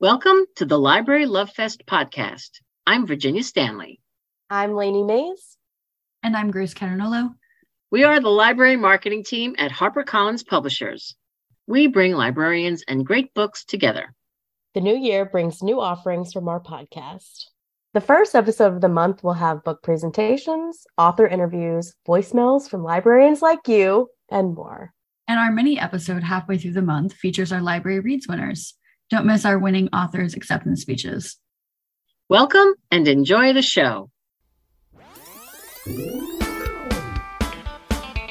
Welcome to the Library Love Fest podcast. I'm Virginia Stanley. I'm Lainey Mays. And I'm Grace Caternolo. We are the library marketing team at HarperCollins Publishers. We bring librarians and great books together. The new year brings new offerings from our podcast. The first episode of the month will have book presentations, author interviews, voicemails from librarians like you, and more. And our mini episode halfway through the month features our library reads winners. Don't miss our winning authors' acceptance speeches. Welcome and enjoy the show.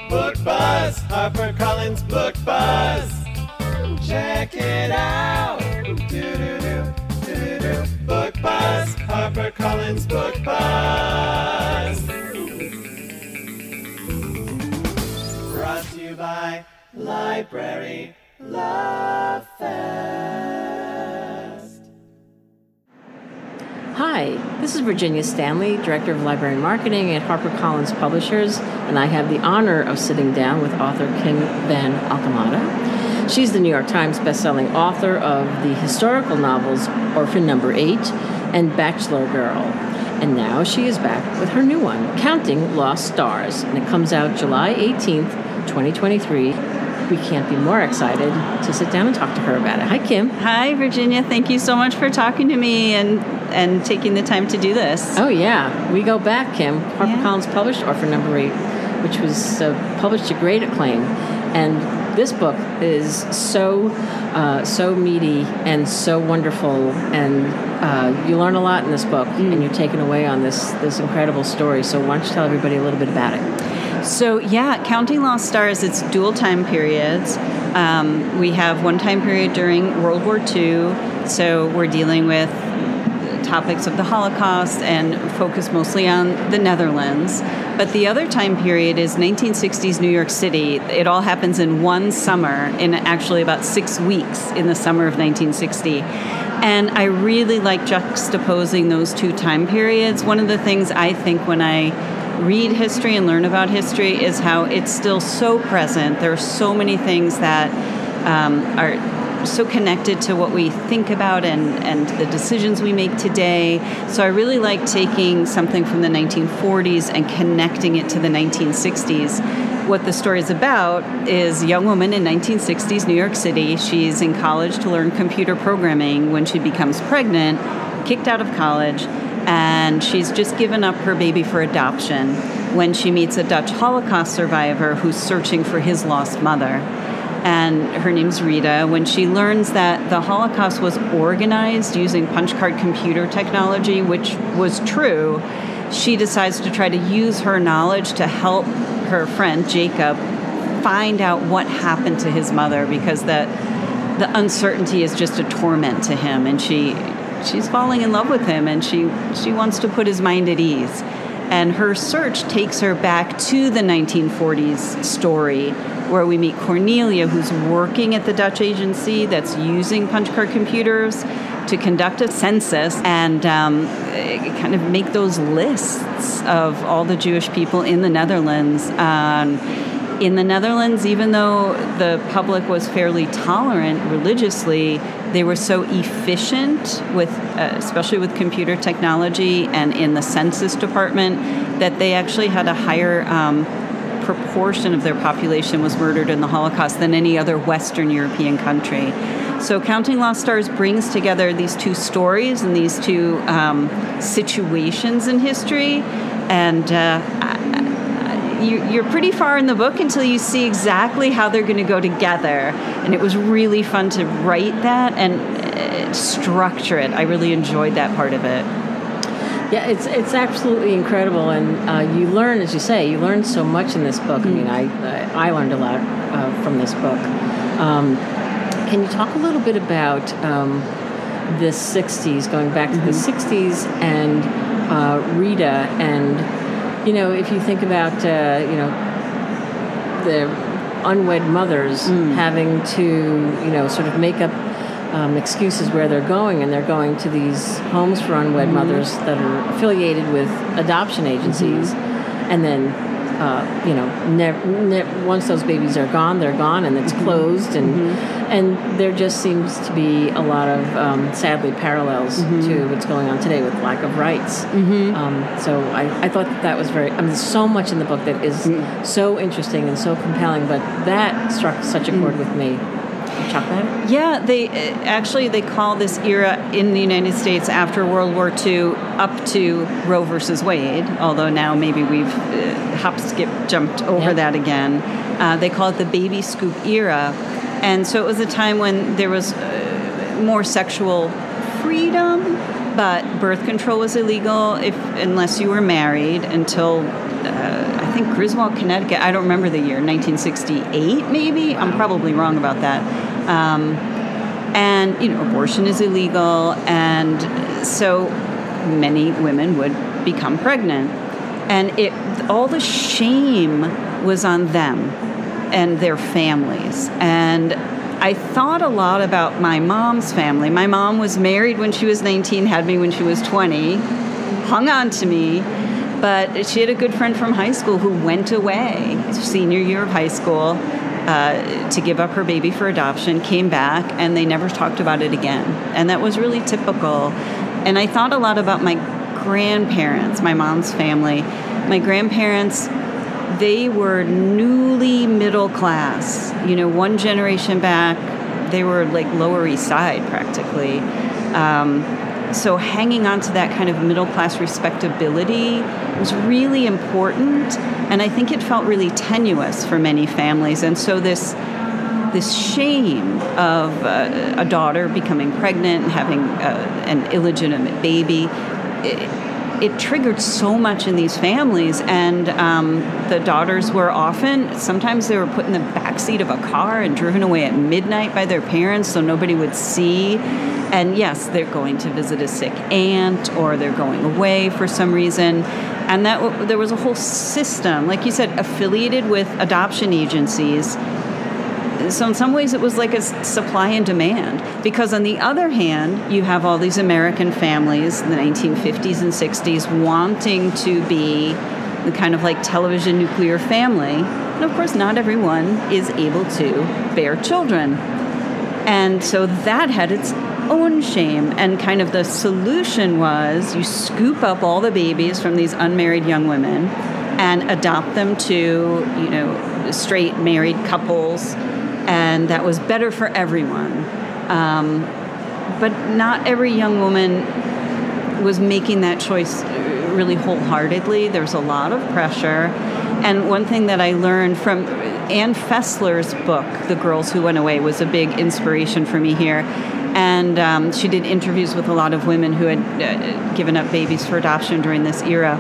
Book Buzz, HarperCollins Book Buzz. Check it out. Do-do-do, do-do-do. Book Buzz, HarperCollins Book Buzz. Brought to you by Library Love Fest. Hi, this is Virginia Stanley, Director of Library Marketing at HarperCollins Publishers, and I have the honor of sitting down with author Kim Van Alkemade. She's the New York Times bestselling author of the historical novels Orphan Number Eight and Bachelor Girl. And now she is back with her new one, Counting Lost Stars, and it comes out July 18th, 2023 we can't be more excited to sit down and talk to her about it. Hi, Kim. Hi, Virginia. Thank you so much for talking to me and and taking the time to do this. Oh yeah, we go back, Kim. HarperCollins yeah. published Orphan Number Eight, which was uh, published to great acclaim, and this book is so uh, so meaty and so wonderful, and uh, you learn a lot in this book, mm. and you're taken away on this this incredible story. So why don't you tell everybody a little bit about it? So, yeah, Counting Lost Stars, it's dual time periods. Um, we have one time period during World War II, so we're dealing with topics of the Holocaust and focus mostly on the Netherlands. But the other time period is 1960s New York City. It all happens in one summer, in actually about six weeks in the summer of 1960. And I really like juxtaposing those two time periods. One of the things I think when I read history and learn about history is how it's still so present. There are so many things that um, are so connected to what we think about and, and the decisions we make today. So I really like taking something from the 1940s and connecting it to the 1960s. What the story is about is a young woman in 1960s New York City. She's in college to learn computer programming when she becomes pregnant, kicked out of college and she's just given up her baby for adoption when she meets a Dutch Holocaust survivor who's searching for his lost mother. And her name's Rita. When she learns that the Holocaust was organized using punch card computer technology, which was true, she decides to try to use her knowledge to help her friend Jacob find out what happened to his mother because the the uncertainty is just a torment to him and she she's falling in love with him and she she wants to put his mind at ease and her search takes her back to the 1940s story where we meet Cornelia who's working at the Dutch agency that's using punch card computers to conduct a census and um, kind of make those lists of all the Jewish people in the Netherlands. Um, in the Netherlands, even though the public was fairly tolerant religiously, they were so efficient with, uh, especially with computer technology and in the census department, that they actually had a higher um, proportion of their population was murdered in the Holocaust than any other Western European country. So, Counting Lost Stars brings together these two stories and these two um, situations in history, and uh, you, are pretty far in the book until you see exactly how they're going to go together. And it was really fun to write that and uh, structure it. I really enjoyed that part of it. Yeah, it's it's absolutely incredible, and uh, you learn, as you say, you learn so much in this book. Mm-hmm. I mean, I I learned a lot uh, from this book. Um, can you talk a little bit about um, the '60s, going back to mm-hmm. the '60s, and uh, Rita and you know, if you think about, uh, you know, the unwed mothers mm. having to, you know, sort of make up um, excuses where they're going, and they're going to these homes for unwed mm-hmm. mothers that are affiliated with adoption agencies, mm-hmm. and then uh, you know, ne- once those babies are gone, they're gone, and it's closed, and and there just seems to be a lot of um, sadly parallels to what's going on today with lack of rights. Um, so I, I thought that, that was very. I mean, there's so much in the book that is so interesting and so compelling, but that struck such a chord with me. That? Yeah, they uh, actually they call this era in the United States after World War II up to Roe versus Wade. Although now maybe we've uh, hop, skip, jumped over Yeah. that again. Uh, they call it the baby scoop era, and so it was a time when there was uh, more sexual freedom, but birth control was illegal if unless you were married until uh, I think Griswold, Connecticut. I don't remember the year, 1968 maybe. I'm probably wrong about that. Um, and you know, abortion is illegal, and so many women would become pregnant, and it all the shame was on them and their families. And I thought a lot about my mom's family. My mom was married when she was 19, had me when she was 20, hung on to me, but she had a good friend from high school who went away, senior year of high school, uh, to give up her baby for adoption, came back, and they never talked about it again. And that was really typical. And I thought a lot about my grandparents, my mom's family. My grandparents they were newly middle class. You know, one generation back, they were like Lower East Side practically. Um, so hanging on to that kind of middle class respectability was really important, and I think it felt really tenuous for many families. And so this this shame of uh, a daughter becoming pregnant and having uh, an illegitimate baby. It, it triggered so much in these families, and um, the daughters were often, sometimes they were put in the back seat of a car and driven away at midnight by their parents so nobody would see. And yes, they're going to visit a sick aunt or they're going away for some reason. And that there was a whole system, like you said, affiliated with adoption agencies so in some ways it was like a supply and demand. Because on the other hand you have all these american families in the 1950s and 60s wanting to be the kind of like television nuclear family. And of course not everyone is able to bear children. And so that had its own shame. And kind of the solution was you scoop up all the babies from these unmarried young women and adopt them to you know straight married couples and that was better for everyone. Um, but not every young woman was making that choice really wholeheartedly. There's a lot of pressure. And one thing that I learned from Ann Fessler's book, The Girls Who Went Away, was a big inspiration for me here. And um, she did interviews with a lot of women who had uh, given up babies for adoption during this era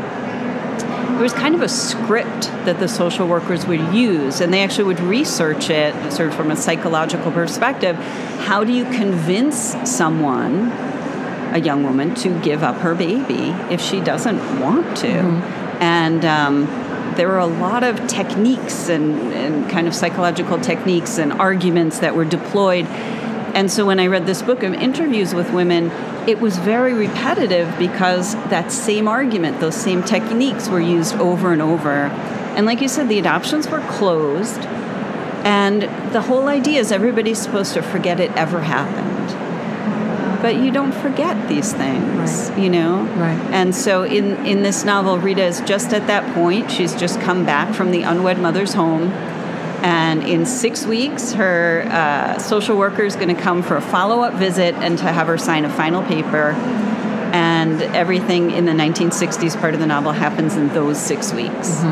it was kind of a script that the social workers would use, and they actually would research it sort of from a psychological perspective. How do you convince someone, a young woman, to give up her baby if she doesn't want to? And um, there were a lot of techniques and, and kind of psychological techniques and arguments that were deployed. And so when I read this book of interviews with women, it was very repetitive because that same argument, those same techniques were used over and over. And like you said, the adoptions were closed. And the whole idea is everybody's supposed to forget it ever happened. But you don't forget these things, Right. you know? Right. And so in, in this novel, Rita is just at that point. She's just come back from the unwed mother's home. And in six weeks, her uh, social worker is going to come for a follow up visit and to have her sign a final paper. And everything in the 1960s part of the novel happens in those six weeks.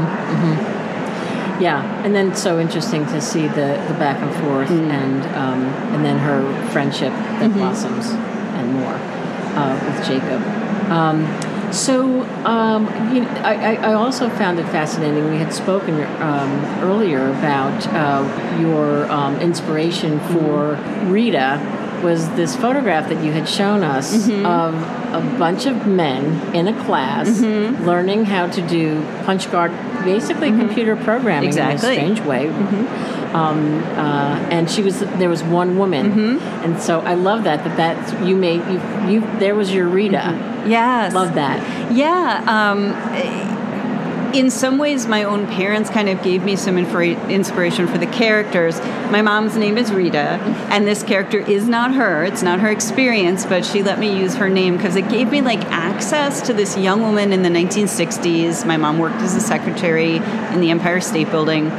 Yeah, and then so interesting to see the, the back and forth and um, and then her friendship that blossoms and more uh, with Jacob. Um, so um, you I, I I also found it fascinating. We had spoken um, earlier about uh, your um, inspiration for Rita was this photograph that you had shown us of a bunch of men in a class learning how to do punch card, basically computer programming Exactly. in a strange way. Um, uh, and she was there was one woman, and so I love that that that you made you you there was your Rita. Yes. Love that. Yeah. Um, in some ways, my own parents kind of gave me some infra- inspiration for the characters. My mom's name is Rita, and this character is not her. It's not her experience, but she let me use her name because it gave me like access to this young woman in the 1960s. My mom worked as a secretary in the Empire State Building.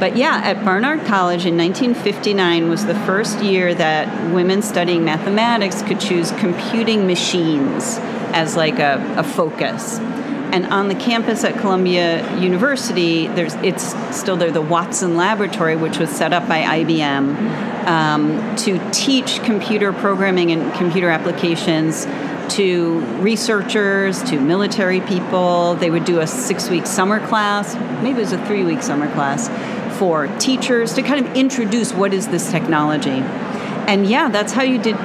But yeah, at Barnard College in 1959 was the first year that women studying mathematics could choose computing machines as like a, a focus. And on the campus at Columbia University, there's it's still there the Watson Laboratory, which was set up by IBM um, to teach computer programming and computer applications to researchers, to military people. They would do a six-week summer class, maybe it was a three-week summer class for teachers to kind of introduce what is this technology. And yeah, that's how you did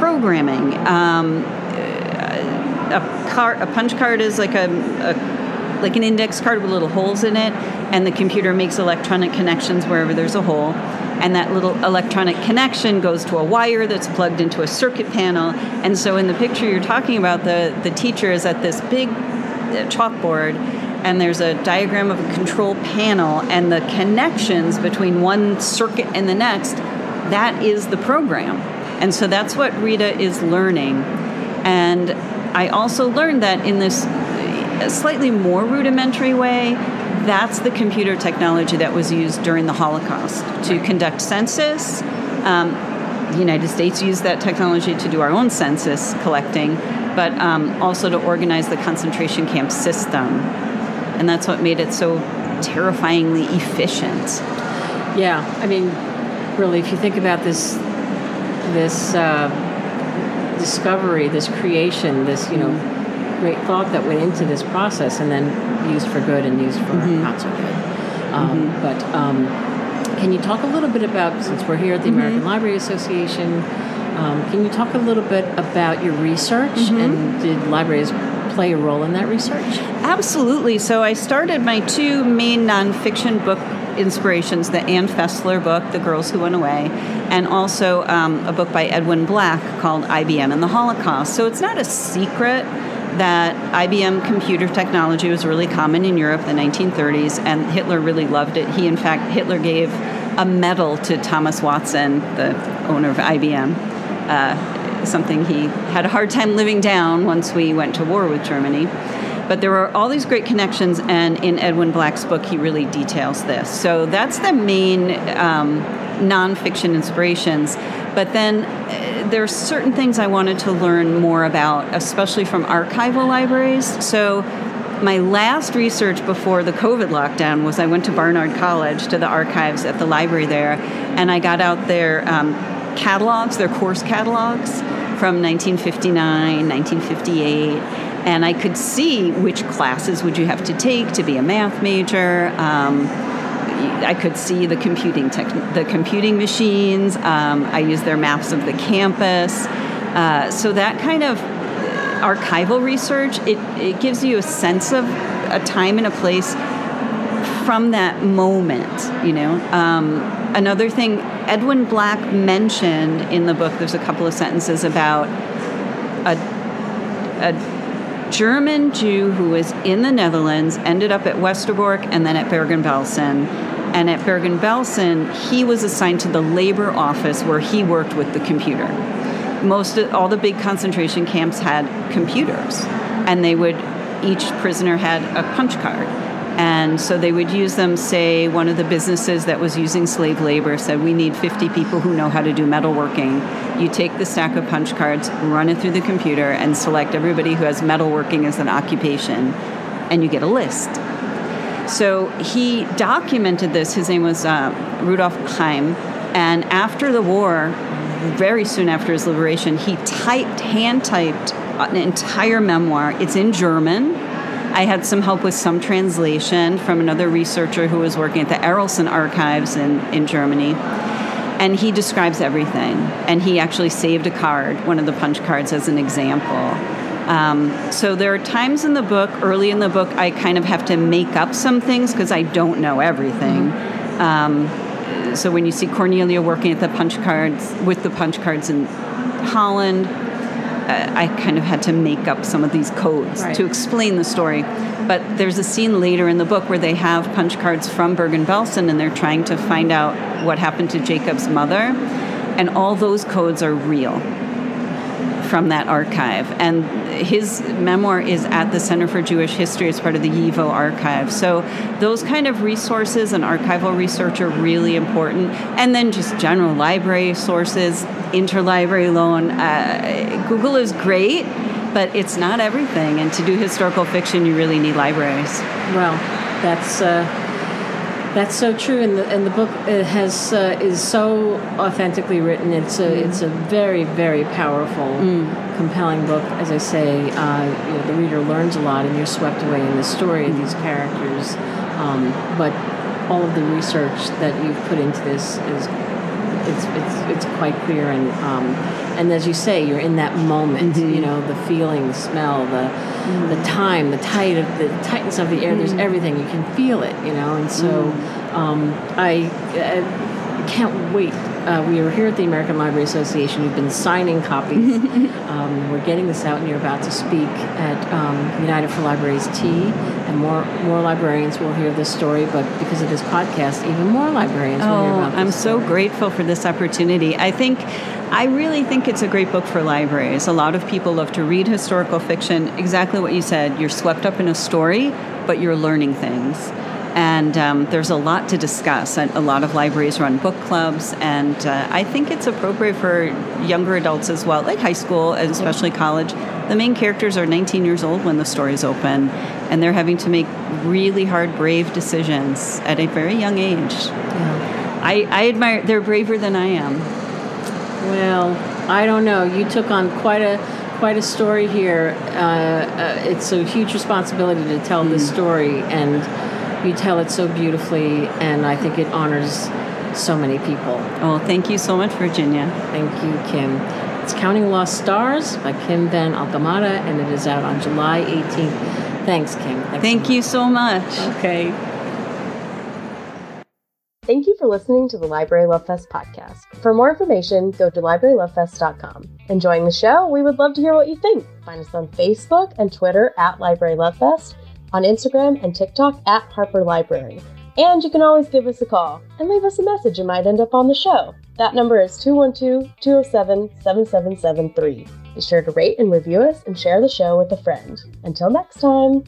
programming. Um, a card, a punch card is like a, a like an index card with little holes in it, and the computer makes electronic connections wherever there's a hole. And that little electronic connection goes to a wire that's plugged into a circuit panel. And so, in the picture you're talking about, the, the teacher is at this big uh, chalkboard, and there's a diagram of a control panel, and the connections between one circuit and the next, that is the program. And so, that's what Rita is learning. And I also learned that in this slightly more rudimentary way, that's the computer technology that was used during the Holocaust to conduct census. Um, the United States used that technology to do our own census collecting, but um, also to organize the concentration camp system. And that's what made it so terrifyingly efficient. Yeah, I mean, really, if you think about this, this uh, discovery, this creation, this you know great thought that went into this process, and then used for good and used for Mm-hmm. not so good. Um, But um, can you talk a little bit about since we're here at the Mm-hmm. American Library Association? Um, can you talk a little bit about your research Mm-hmm. and did libraries play a role in that research? Absolutely. So I started my two main nonfiction book inspirations the Ann Fessler book, The Girls Who Went Away, and also um, a book by Edwin Black called IBM and the Holocaust. So it's not a secret that IBM computer technology was really common in Europe in the 1930s, and Hitler really loved it. He, in fact, Hitler gave a medal to Thomas Watson, the owner of IBM. Uh, something he had a hard time living down once we went to war with Germany. But there are all these great connections, and in Edwin Black's book, he really details this. So that's the main um, nonfiction inspirations. But then uh, there are certain things I wanted to learn more about, especially from archival libraries. So my last research before the COVID lockdown was I went to Barnard College to the archives at the library there, and I got out their um, catalogs, their course catalogs from 1959, 1958, and I could see which classes would you have to take to be a math major. Um, I could see the computing tech, the computing machines. Um, I used their maps of the campus. Uh, so that kind of archival research it, it gives you a sense of a time and a place from that moment. You know, um, another thing Edwin Black mentioned in the book. There's a couple of sentences about a a German Jew who was in the Netherlands, ended up at Westerbork and then at Bergen-Belsen. And at Bergen-Belsen, he was assigned to the labor office where he worked with the computer. Most of, all the big concentration camps had computers, and they would each prisoner had a punch card. And so they would use them, say, one of the businesses that was using slave labor said, We need 50 people who know how to do metalworking. You take the stack of punch cards, run it through the computer, and select everybody who has metalworking as an occupation, and you get a list. So he documented this. His name was uh, Rudolf Cheim. And after the war, very soon after his liberation, he typed, hand typed an entire memoir. It's in German. I had some help with some translation from another researcher who was working at the Arolsen archives in, in Germany. And he describes everything. And he actually saved a card, one of the punch cards, as an example. Um, so there are times in the book, early in the book, I kind of have to make up some things because I don't know everything. Um, so when you see Cornelia working at the punch cards with the punch cards in Holland, Uh, I kind of had to make up some of these codes Right. to explain the story. But there's a scene later in the book where they have punch cards from Bergen Belsen and they're trying to find out what happened to Jacob's mother. And all those codes are real from that archive. And his memoir is at the Center for Jewish History as part of the YIVO archive. So those kind of resources and archival research are really important. And then just general library sources, interlibrary loan. Uh, Google is great, but it's not everything. And to do historical fiction, you really need libraries. Well, that's uh, that's so true, and the and the book uh, has uh, is so authentically written. It's a it's a very very powerful, compelling book. As I say, uh, you know, the reader learns a lot, and you're swept away in the story of these characters. Um, but all of the research that you've put into this is it's it's it's quite clear and um, and as you say you're in that moment you know the feeling the smell the the time the tight of the tightness of the air there's everything you can feel it you know and so um, I, I can't wait uh, we are here at the American Library Association we've been signing copies um, we're getting this out and you're about to speak at um, United for Libraries Tea and more more librarians will hear this story but because of this podcast even more librarians will hear Oh, about this I'm so story. grateful for this opportunity. I think, I really think it's a great book for libraries. A lot of people love to read historical fiction. Exactly what you said. You're swept up in a story, but you're learning things. And um, there's a lot to discuss. A lot of libraries run book clubs, and uh, I think it's appropriate for younger adults as well, like high school and especially college. The main characters are 19 years old when the stories open, and they're having to make really hard, brave decisions at a very young age. I, I admire they're braver than I am. Well, I don't know. You took on quite a quite a story here. Uh, uh, it's a huge responsibility to tell this story, and you tell it so beautifully. And I think it honors so many people. Oh, thank you so much, Virginia. Thank you, Kim. It's Counting Lost Stars by Kim Van Alkemade, and it is out on July 18th. Thanks, Kim. Thanks Thank you so much. Okay. Thank you for listening to the Library Love Fest podcast. For more information, go to librarylovefest.com. Enjoying the show? We would love to hear what you think. Find us on Facebook and Twitter at Library Love Fest, on Instagram and TikTok at Harper Library. And you can always give us a call and leave us a message you might end up on the show. That number is 212 207 7773. Be sure to rate and review us and share the show with a friend. Until next time.